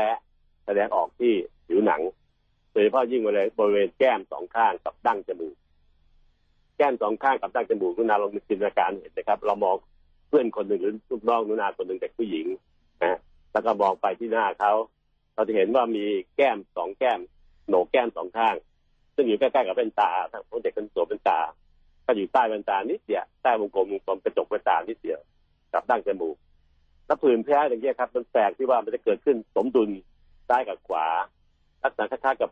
แสดงออกที่ผิวหนังโดยเฉพาะยิ่งบริเวณแก้มสองข้างกับดั้งจมูกแก้มสองข้างกับดั้งจมูกนุนาลองจินตนาการเห็นนะครับ เรามอง เพื่อนคนหนึ่งหรือลูกน้องนุนาคนหนึ่งเด็กผู้หญิงนะแล้วก็มองไปที่หน้าเขาเราจะเห็นว่ามีแก้มสองแก้มโหนกแก้มสองข้าง ซึ่งอยู่ใกล้ๆกับแว่นตาทั้งเด็กคนสวมแว่นตา ก็อยู่ใต้แว่นตานิดเดียวใต้วงกลมวงกลมกระจกแว่นตานิดเดียวกับดั้งจมูกแล้วผื่นแพ้อย่างเงี้ยครับ มันแปลกที่ว่ามันจะเกิดขึ้นสมดุลซ้ายกับขวาลักษณะคล้ายๆกับ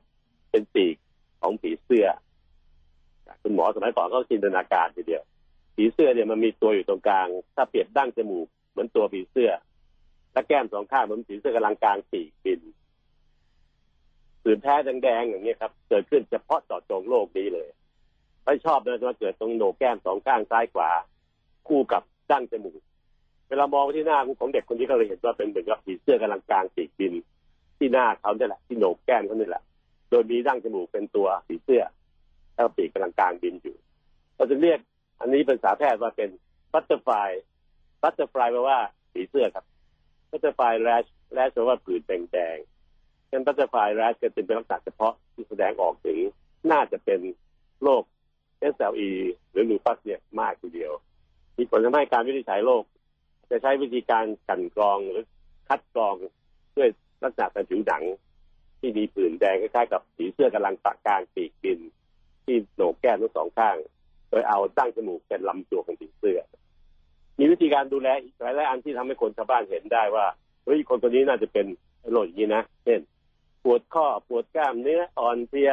เป็นปีกของผีเสื้อ คุณหมอสมัยก่อนก็จินตนาการทีเดียว ผีเสื้อเนี่ยมันมีตัวอยู่ตรงกลาง ถ้าเปรียบดั้งจมูกเหมือนตัวผีเสื้อและแก้มสองข้างเหมือนผีเสื้อกำลังกลางปีกบินผื่นแพ้แดงๆอย่างนี้ครับ เกิดขึ้นเฉพาะเจาะจงโรคนี้เลยไม่ชอบเลยว่าเกิดตรงโหนกแก้มสองข้างซ้ายขวา คู่กับดั้งจมูกเวลามองไปที่หน้าของเด็กคนนี้ก็เลยเห็นว่าเป็นเหมือนกับผีเสื้อกำลังกลางปีกบิน ที่หน้าเขาเนี่ยแหละที่โหนกแก้มเขาเนี่ยแหละ โดยมีดั้งจมูกเป็นตัวผีเสื้อแล้วปีกกำลังกางบินอยู่เราจะเรียก อันนี้เป็นภาษาแพทย์ว่าเป็น butterfly butterfly แปลว่าผีเสื้อครับ butterfly rash rash แปลว่าผื่นแดงๆเป็น butterfly rash ก็จะเป็นลักษณะเฉพาะที่แสดงออกถึงน่าจะเป็นโรค SLE หรือลูปัสเนี่ยมากทีเดียว มีผลทำให้การวินิจฉัยโรคจะใช้วิธีการกลั่นกรองหรือคัดกรองด้วยลักษณะทางผิวหนัง ที่มีผื่นแดงคล้ายๆกับผีเสื้อกำลังปากกลางปีกบิน ที่โหนกแก้มทั้งสองข้าง โดยเอาตั้งจมูกเป็นลำตัวของผีเสื้อ มีวิธีการดูแลอีกหลายๆอันที่ทำให้คนชาวบ้านเห็นได้ว่าเฮ้ยคนคนนี้น่าจะเป็นโรคอย่างนี้นะเช่นปวดข้อปวดกล้ามเนื้ออ่อนเพลีย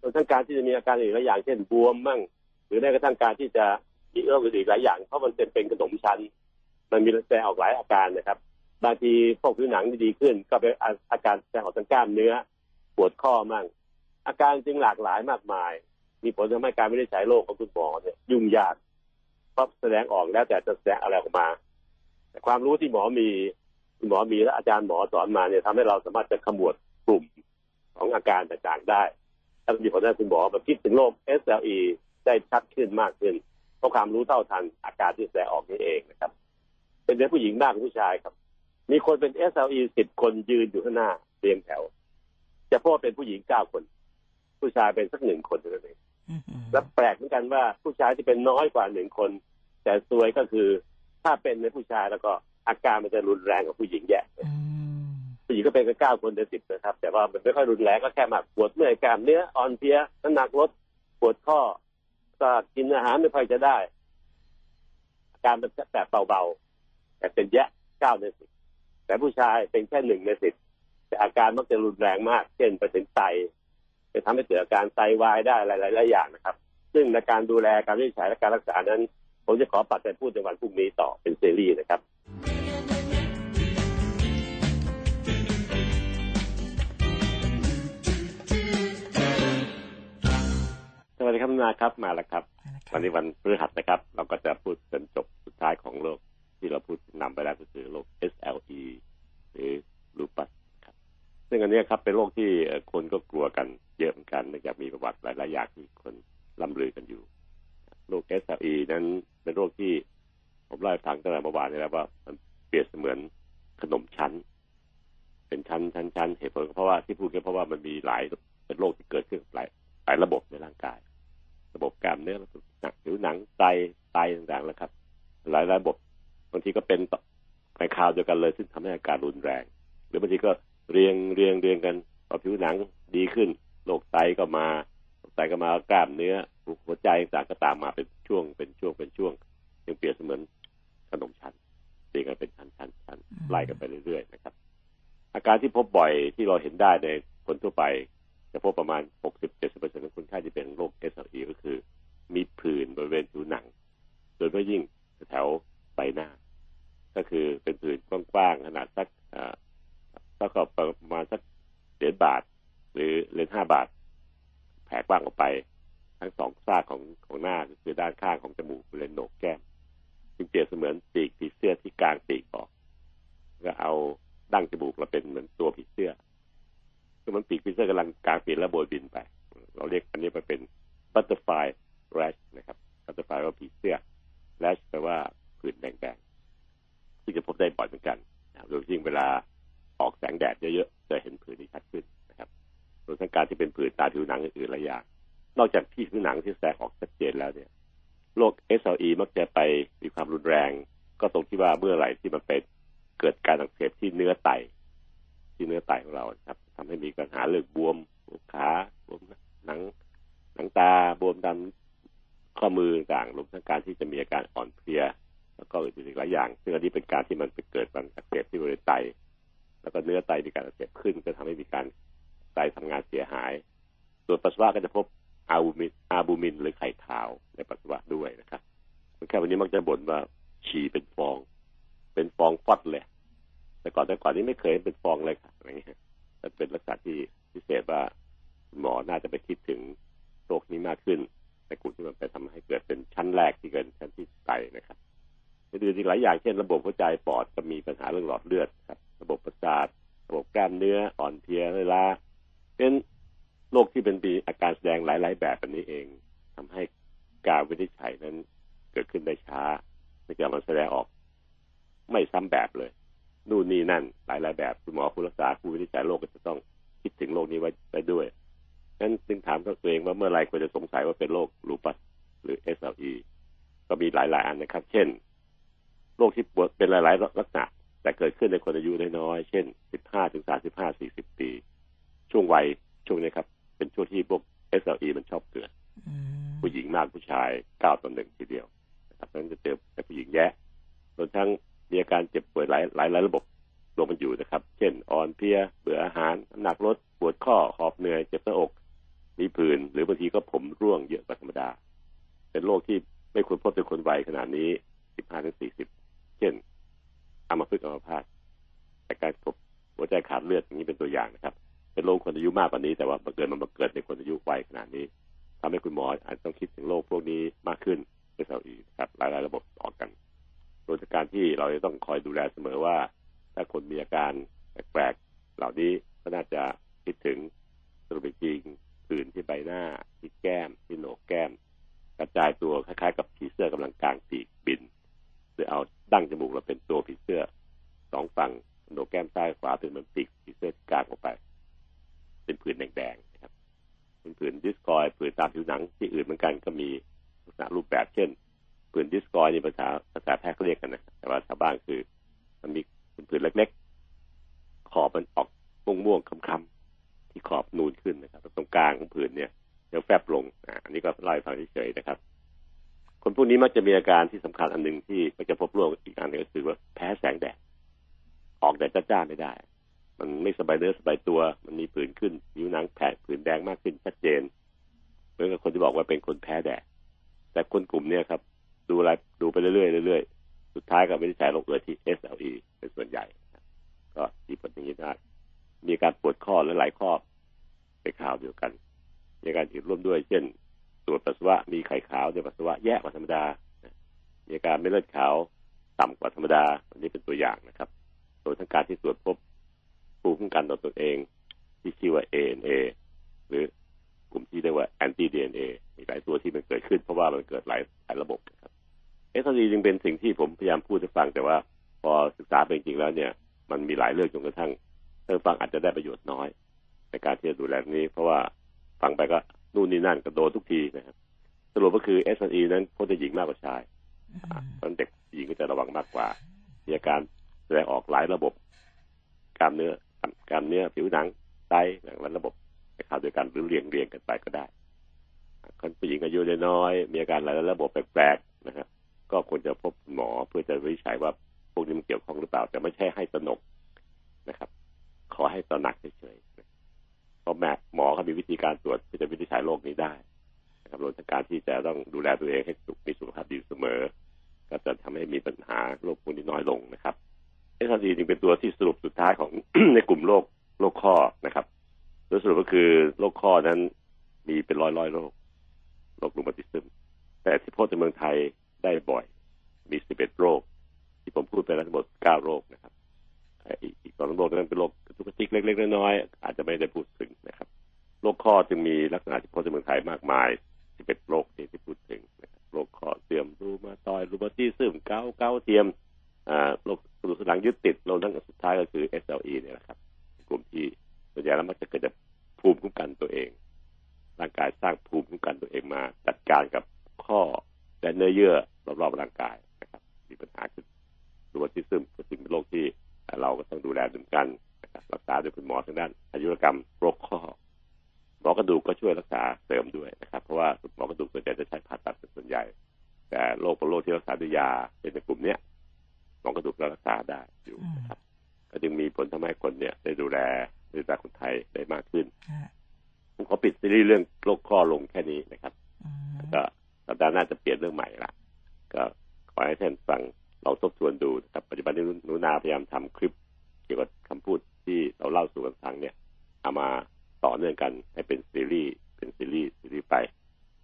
รวมทั้งการที่จะมีอาการอื่นหลายอย่าง เช่นบวมมั่ง หรือแม้กระทั่งการที่จะมีโรคอื่นหลายอย่างเพราะมันเป็นเป็นขนมชั้น มันมีแสดงออกหลายอาการนะครับบางทีพวกผิวหนังดีขึ้น ก็เป็นอาการแสดงออกทางกล้ามเนื้อ ปวดข้อมั่ง อาการจึงหลากหลายมากมาย มีผลทำให้การไม่ได้ใช้โรคของคุณหมอเนี่ยยุ่งยากเพราะแสดงออกแล้วแต่จะแสดงอะไรออกมา แต่ความรู้ที่หมอมีคุณหมอมีและอาจารย์หมอสอนมาเนี่ยทำให้เราสามารถจะขมวดกลุ่มของอาการต่างๆได้ถ้ามีผลให้คุณหมอมาคิดถึงโรค SLE ได้ชัดขึ้นมากขึ้นเพราะความรู้เท่าทันอาการที่แสดงออกนี่เองนะครับ เป็นเด็กผู้หญิงมากกว่าผู้ชายครับ มีคนเป็น SLE สิบคนยืนอยู่ข้างหน้าเรียงแถว จะพบว่าเป็นผู้หญิงเก้าคน ผู้ชายเป็นสักหนึ่งคนเท่านั้นเอง และแปลกเหมือนกันว่าผู้ชายที่เป็นน้อยกว่าหนึ่งคน แต่ซวยก็คือถ้าเป็นในผู้ชายแล้วก็อาการมันจะรุนแรงกว่าผู้หญิงแย่ผู้หญิงก็เป็นกันเก้าคนในสิบนะครับ แต่ว่ามันไม่ค่อยรุนแรงก็แค่มาปวดเมื่อยกล้ามเนื้ออ่อนเพลียน้ำหนักลดปวดข้อก็กินอาหารไม่ค่อยจะได้ อาการมันแบบเบาๆแต่เป็นแยะเก้าในสิบแต่ผู้ชายเป็นแค่หนึ่งในสิบแต่อาการมักจะรุนแรงมาก เช่นไปถึงไต จะทำให้เกิดอาการไตวายได้หลายๆอย่างนะครับ ซึ่งในการดูแลการวินิจฉัยและการรักษานั้น ผมจะขอปัดไปพูดในวันพรุ่งนี้ต่อเป็นซีรีส์นะครับสวัสดีครับคุณนาครับมาแล้วครับ วันนี้วันพฤหัสนะครับ เราก็จะพูดจนจบสุดท้ายของโรคที่เราพูดนำไปแล้วก็คือโรค SLE หรือ lupus ครับ ซึ่งอันเนี้ยครับเป็นโรคที่เอ่อคนก็กลัวกัน เยอะเหมือนกันเนื่องจากมีประวัติหลายๆอย่างที่คนล่ำลือกันอยู่โรค SLE นั้นเป็นโรคที่ผมเล่าให้ฟังตั้งแต่เมื่อวานนี้แล้วว่ามันเปรียบเสมือนขนมชั้น เป็นชั้นชั้นชั้นเหตุผลก็เพราะว่าที่พูดก็เพราะว่ามันมีหลายเป็นโรคที่เกิดขึ้นหลายหลายระบบในร่างกาย ระบบกล้ามเนื้อหนักผิวหนังไตไตต่างๆแล้วครับ หลายระบบบางทีก็เป็นต่อในคราวเดียวกันเลยซึ่งทำให้อาการรุนแรง หรือบางทีก็เรียงเรียงเรียงกันพอผิวหนังดีขึ้น โรคไตก็มาโรคไตก็มากล้ามเนื้อหัวใจต่างๆก็ตามมาเป็นช่วงเป็นช่วงเป็นช่วงยังเปรียบเสมือนขนมชั้นเรียงกันเป็นชั้นชั้นชั้นไล่กันไปเรื่อยๆนะครับ อาการที่พบบ่อยที่เราเห็นได้ในคนทั่วไป จะพบประมาณ 60-70%ของคนไข้ที่เป็นโรค SLE ก็คือ มีผื่นบริเวณผิวหนัง โดยเฉพาะยิ่งแถวใบหน้า ก็คือเป็นผื่นกว้างๆขนาดสักอ่าสักก็ประมาณสักเหรียญบาท หรือเหรียญห้าบาท แผ่กว้างออกไป ทั้งสองซากของของหน้าคือด้านข้างของจมูกเวณโหนกแก้มจึงเปรียบเสมือนปีกผีเสื้อที่กลางปีกออกก็เอาดั้งจมูกเราเป็นเหมือนตัวผีเสื้อคือมันปีกผีเสื้อกำลังกลางปีกแล้วโบยบินไป เราเรียกอันนี้มันเป็น butterfly rash นะครับ butterfly ว่าผีเสื้อ rash แปลว่าผื่นแดงๆซึ่งจะพบได้บ่อยเหมือนกันโดยยิ่งเวลาออกแสงแดดเยอะๆจะเห็นผื่นที่ชัดขึ้น นะครับรวมทั้งการที่เป็นผื่นตาผิวหนังอื่นๆหลายอย่าง นอกจากที่ผิวหนังที่แสดงออกชัดเจนแล้วเนี่ยโรค SLE มักจะไปมีความรุนแรง ก็ตรงที่ว่าเมื่อไหร่ที่มันเป็นเกิดการอักเสบที่เนื้อไต ที่เนื้อไตของเราครับทำให้มีปัญหาเรื่องบวมขาบวมหนังหนังตาบวมดำข้อมือต่างรวมทั้งการที่จะมีอาการอ่อนเพลียแล้วก็อื่นๆอีกหลายอย่าง ซึ่งอันนี้เป็นการที่มันไปเกิดการอักเสบที่บริเวณไต แล้วก็เนื้อไตมีการอักเสบขึ้น ก็ทำให้มีการ ตทำงานเสียหาย ส่วนปัสสาวะก็จะพบอาบูมินอาบูมินหรือไข่ขาวในปัสสาวะด้วยนะครับคนแค่วันนี้มักจะบ่นว่าฉี่เป็นฟอง เป็นฟองฟอดเลย แต่ก่อนแต่ก่อนนี้ไม่เคยเป็นฟองเลยค่ะอะไรเงี้ยแต่เป็นลักษณะที่พิเศษว่าหมอน่าจะไปคิดถึงโรคนี้มากขึ้นในกลุ่มที่มันไปทำให้เกิดเป็นชั้นแรกที่เกิดชั้นที่ไตนะครับอื่นๆอีกหลายอย่างเช่นระบบหัวใจปอดก็มีปัญหาเรื่องหลอดเลือดครับ ระบบประสาทระบบกล้ามเนื้ออ่อนเพลียเวลา เป็นโรคที่เป็นมีอาการแสดงหลาย ๆ แบบแบบนี้เองทำให้การวินิจฉัยนั้นเกิดขึ้นได้ช้าในการมันแสดงออก ไม่ซ้ำแบบเลย นู่นนี่นั่น หลายๆแบบคุณหมอผู้รักษาผู้วินิจฉัยโรคก็จะต้องคิดถึงโรคนี้ไว้ไปด้วยนั้นจึงถามตัวเองว่าเมื่อไรควรจะสงสัยว่าเป็นโรคลูปัสหรือ SLE ก็มีหลาย ๆ อันนะครับ เช่น โรคที่ปวดเป็นหลาย ๆ ลักษณะ แต่เกิดขึ้นในคนอายุน้อยๆเช่น 15 ถึง 35 40 ปี ช่วงวัยช่วงนี้ครับ เป็นช่วงที่พวก SLE มันชอบเกิดอืมผู้หญิงมากผู้ชายเก้าต่อหนึ่งทีเดียวนะครับเพราะฉะนั้นจะเจอแต่ผู้หญิงแย่รวมทั้งมีอาการเจ็บป่วยหลายหลายหลายระบบรวมมันอยู่นะครับ เช่นอ่อนเพลียเบื่ออาหารน้ำหนักลดปวดข้อหอบเหนื่อยเจ็บหน้าอก มีผื่นหรือบางทีก็ผมร่วงเยอะกว่าธรรมดา เป็นโรคที่ไม่ควรพบในคนวัยขนาดนี้15ถึง40เช่นอัมพฤกษ์อัมพาตแต่การพบหัวใจขาดเลือดอย่างนี้เป็นตัวอย่างนะครับ เป็นโรคคนอายุมากกว่านี้ แต่ว่าบัเกิดมันบัเกิดในคนอายุวัยขนาดนี้ ทำให้คุณหมออาจต้องคิดถึงโรคพวกนี้มากขึ้นในสาอีกครับหลายๆระบบต่อกันโดยการที่เราจะต้องคอยดูแลเสมอว่า ถ้าคนมีอาการแปลกๆเหล่านี้ก็น่าจะคิดถึงสรุปจริงผื่นที่ใบหน้าที่แก้มที่โหนกแก้ม กระจายตัวคล้ายๆ กับผีเสื้อกำลังกลางปีกบินหรือเอาดั้งจมูกเราเป็นตัวผีเสื้อสองฝั่งโหนกแก้มซ้ายขวาเป็นมันปีกผีเสื้อกลางออกไป ป็นผื่นแดงๆนะครับเป็นผื่นดิสกอยผื่นตามผิวหนังที่อื่นเหมือนกันก็มีลักษณะรูปแบบเช่นผื่นดิสกอยนี่ภาษาภาษาแพทย์เขาเรียกกันนะแต่ว่าชาวบ้านคือ มันมีผื่นเล็ก ๆ ขอบมันออกม่วงๆคำๆที่ขอบนูนขึ้นนะครับตรงกลางของผื่นเนี่ยเดี๋ยวแฟบลงอันนี้ก็เล่าให้ฟังเฉยๆนะครับ คนพวกนี้มักจะมีอาการที่สำคัญอันหนึ่งที่มักจะพบร่วมอีกอันหนึงก็คือว่าแพ้แสงแดดออกแดดจ้าๆไม่ได้ มันไม่สบายเนื้อสบายตัว มันมีผื่นขึ้นผิวหนังแผดผื่นแดงมากขึ้นชัดเจนเหมือนกับคนที่บอกว่าเป็นคนแพ้แดด แต่คนกลุ่มเนี้ยครับ ดูอะไรดูไปเรื่อยๆเรื่อยๆสุดท้ายก็ไม่ได้ใช้โรคเออที่ SLE เป็นส่วนใหญ่ ก็มีผลอย่างนี้ได้มีการปวดข้อและหลายข้อเป็นข่าวเดียวกันมีการอื่นร่วมด้วย เช่นตรวจปัสสาวะมีไข่ขาวในปัสสาวะแย่กว่าธรรมดามีอาการไม่เลือดขาวต่ำกว่าธรรมดา อันนี้เป็นตัวอย่างนะครับ โดยทั้งการที่ตรวจพบ ภูมิคุ้มกันต่อตัวเอง ที่ชื่อว่า ANA หรือกลุ่มที่เรียกว่า anti DNA มีหลายตัวที่มันเกิดขึ้น เพราะว่ามันเกิดหลายหลายระบบครับเอสซีจึงเป็นสิ่งที่ผมพยายามพูดให้ฟังแต่ว่า พอศึกษาไปจริงแล้วเนี่ย มันมีหลายเรื่องจนกระทั่งท่านฟังอาจจะได้ประโยชน์น้อย ในการที่จะดูแลนี้ เพราะว่าฟังไปก็นู่นนี่นั่นก็โดนทุกทีนะครับสรุปก็คือ s อ e นั้นพบในหญิงมากกว่าชายเพราะเด็กหญิงก็จะระวังมากกว่ามีอาการแสดงออกหลายระบบกล้ามเนื้อ กล้ามเนื้อผิวหนังไตหนังและระบบในข่าวเดียวกันหรือเรียงเรียงกันไปก็ได้คนผู้หญิงอายุน้อยมีอาการหลายระบบแปลกๆนะครับก็ควรจะพบหมอเพื่อจะวินิจฉัยว่าพวกนี้มันเกี่ยวข้องหรือเปล่า แต่ไม่ใช่ให้ตนกนะครับ ขอให้ตระหนักเฉยๆเพราะแม่หมอเขามีวิธีการตรวจเพื่อจะวินิจฉัยโรคนี้ได้นะครับรวมทั้งการที่จะต้องดูแลตัวเองให้สุขมีสุขภาพดีเสมอ ก็จะทำให้มีปัญหาโรคพวกนี้น้อยลงนะครับ เอสดีจึงเป็นตัวที่สรุปสุดท้ายของ ในกลุ่มโรคโรคข้อนะครับโดยสรุปก็คือโรคข้อนั้นมีเป็นร้อยร้อยโรคโรครูมาติซึมแต่ที่พบในเมืองไทยได้บ่อย มีสิบเอ็ดโรค ที่ผมพูดไปแล้วทั้งหมดเก้าโรคนะครับอีกสองโรคนั้นเป็นโรคกุตุกขติกเล็กๆน้อยๆอาจจะไม่ได้พูดถึงนะครับโรคข้อจึงมีลักษณะที่พบในเมืองไทยมากมายสิบเอ็ดโรคที่พูดถึงโรคข้อเสื่อมรูมาตอยรูมาติซึมเกาเกาเทียม โรคกระดูกสันหลังยึดติดรวมทั้งสุดท้ายก็คือ SLE เนี่ยนะครับกลุ่มที่ส่วนใหญ่แล้วมักจะเกิดจากภูมิคุ้มกันตัวเอง ร่างกายสร้างภูมิคุ้มกันตัวเองมา จัดการกับข้อและเนื้อเยื่อรอบๆร่างกายนะครับ มีปัญหาคือรูมาติซึมก็จึงเป็นโรคที่เราก็ต้องดูแลเหมือนกันนะครับรักษาโดยคุณหมอทางด้านอายุรกรรมโรคข้อหมอกระดูกก็ช่วยรักษาเสริมด้วยนะครับ เพราะว่าหมอกระดูกส่วนใหญ่จะใช้ผ่าตัดเป็นส่วนใหญ่ แต่โรคเป็นโรคที่รักษาด้วยยาเป็นในกลุ่มเนี้ย หมอกระดูกก็รักษาได้อยู่นะครับก็จึงมีผลทำให้คนเนี่ยได้ดูแลดูแลคนไทยได้มากขึ้นฮะผมขอปิดซีรีส์เรื่องโรคข้อลงแค่นี้นะครับอืมก็สัปดาห์หน้าจะเปลี่ยนเรื่องใหม่ละก็ขอให้ท่านฟังเราทบทวนดูนะครับปัจจุบันนี้หนุนาพยายามทำคลิป เกี่ยวกับคำพูดที่เราเล่าสู่กันฟังเนี่ยเอามาต่อเนื่องกันให้เป็นซีรีส์เป็นซีรีส์ซีรีส์ไป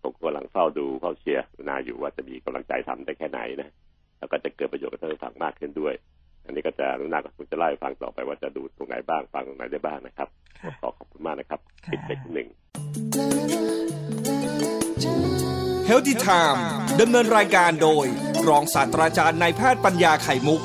ผมกำลังเฝ้าดูเฝ้าเชียร์หนุนาอยู่ว่าจะมีกำลังใจทำได้แค่ไหนนะ แล้วก็จะเกิดประโยชน์กับท่านผู้ฟังมากขึ้นด้วย อันนี้ก็จะหนุนาก็คงจะเล่าให้ฟังต่อไปว่าจะดูตรงไหนบ้างฟังตรงไหนได้บ้างนะครับค่ะขอขอบคุณมากนะครับปิดเบรกที่หนึ่งเฮลติไทม์ดำเนินรายการโดย รองศาสตราจารย์นายแพทย์ปัญญาไข่มุก